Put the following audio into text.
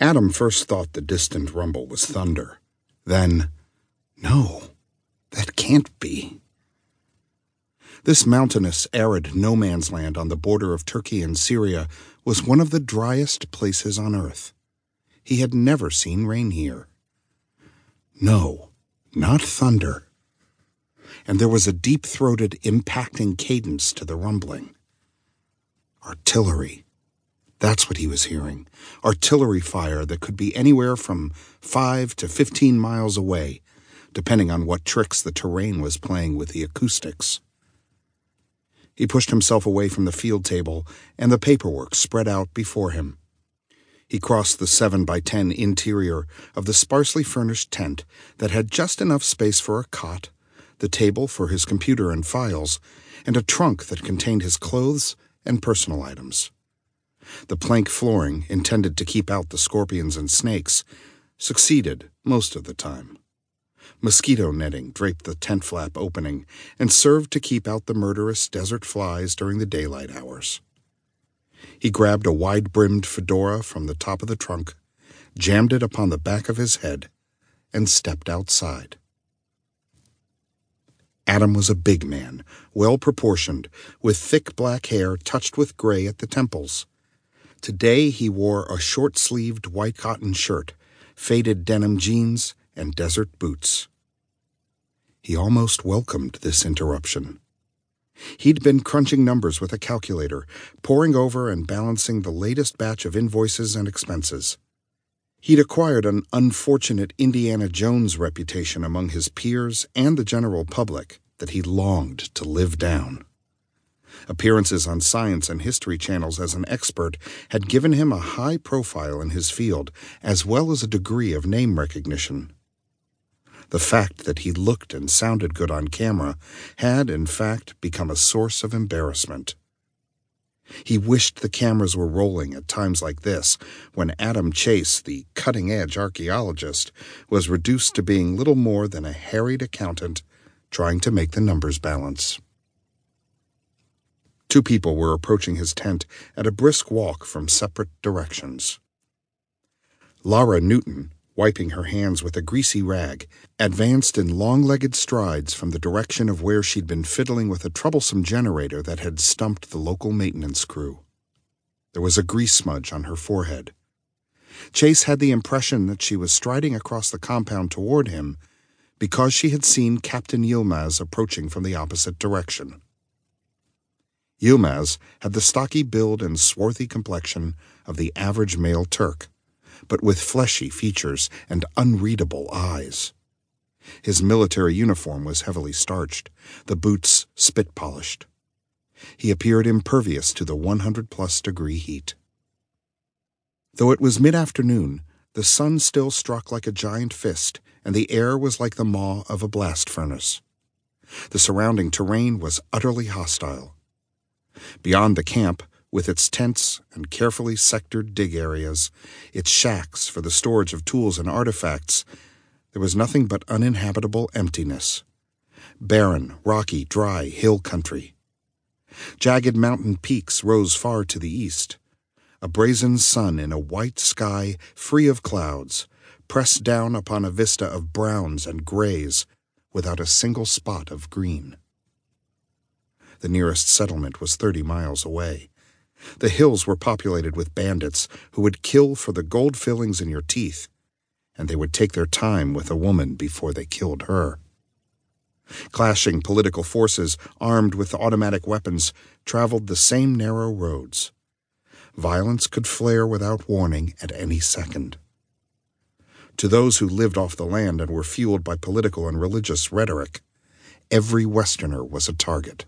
Adam first thought the distant rumble was thunder. Then, no, that can't be. This mountainous, arid no man's land on the border of Turkey and Syria was one of the driest places on earth. He had never seen rain here. No, not thunder. And there was a deep throated, impacting cadence to the rumbling. Artillery. That's what he was hearing. Artillery fire that could be anywhere from five to fifteen miles away, depending on what tricks the terrain was playing with the acoustics. He pushed himself away from the field table and the paperwork spread out before him. He crossed the 7 by 10 interior of the sparsely furnished tent that had just enough space for a cot, the table for his computer and files, and a trunk that contained his clothes and personal items. The plank flooring, intended to keep out the scorpions and snakes, succeeded most of the time. Mosquito netting draped the tent flap opening and served to keep out the murderous desert flies during the daylight hours. He grabbed a wide brimmed fedora from the top of the trunk, jammed it upon the back of his head, and stepped outside. Adam was a big man, well proportioned, with thick black hair touched with gray at the temples. Today he wore a short sleeved white cotton shirt, faded denim jeans, and desert boots. He almost welcomed this interruption. He'd been crunching numbers with a calculator, poring over and balancing the latest batch of invoices and expenses. He'd acquired an unfortunate Indiana Jones reputation among his peers and the general public that he longed to live down. Appearances on science and history channels as an expert had given him a high profile in his field, as well as a degree of name recognition. The fact that he looked and sounded good on camera had, in fact, become a source of embarrassment. He wished the cameras were rolling at times like this, when Adam Chase, the cutting edge archaeologist, was reduced to being little more than a harried accountant trying to make the numbers balance. Two people were approaching his tent at a brisk walk from separate directions. Lara Newton, wiping her hands with a greasy rag, advanced in long legged strides from the direction of where she'd been fiddling with a troublesome generator that had stumped the local maintenance crew. There was a grease smudge on her forehead. Chase had the impression that she was striding across the compound toward him because she had seen Captain Yilmaz approaching from the opposite direction. Yilmaz had the stocky build and swarthy complexion of the average male Turk but with fleshy features and unreadable eyes. His military uniform was heavily starched, the boots spit polished. He appeared impervious to the 100 plus degree heat. Though it was mid afternoon, the sun still struck like a giant fist, and the air was like the maw of a blast furnace. The surrounding terrain was utterly hostile. Beyond the camp, with its tents and carefully sectored dig areas, its shacks for the storage of tools and artifacts, there was nothing but uninhabitable emptiness. Barren, rocky, dry hill country. Jagged mountain peaks rose far to the east. A brazen sun in a white sky free of clouds, pressed down upon a vista of browns and grays without a single spot of green. The nearest settlement was thirty miles away the hills were populated with bandits who would kill for the gold fillings in your teeth, and they would take their time with a woman before they killed her. Clashing political forces armed with automatic weapons traveled the same narrow roads. Violence could flare without warning at any second. To those who lived off the land and were fueled by political and religious rhetoric, every Westerner was a target.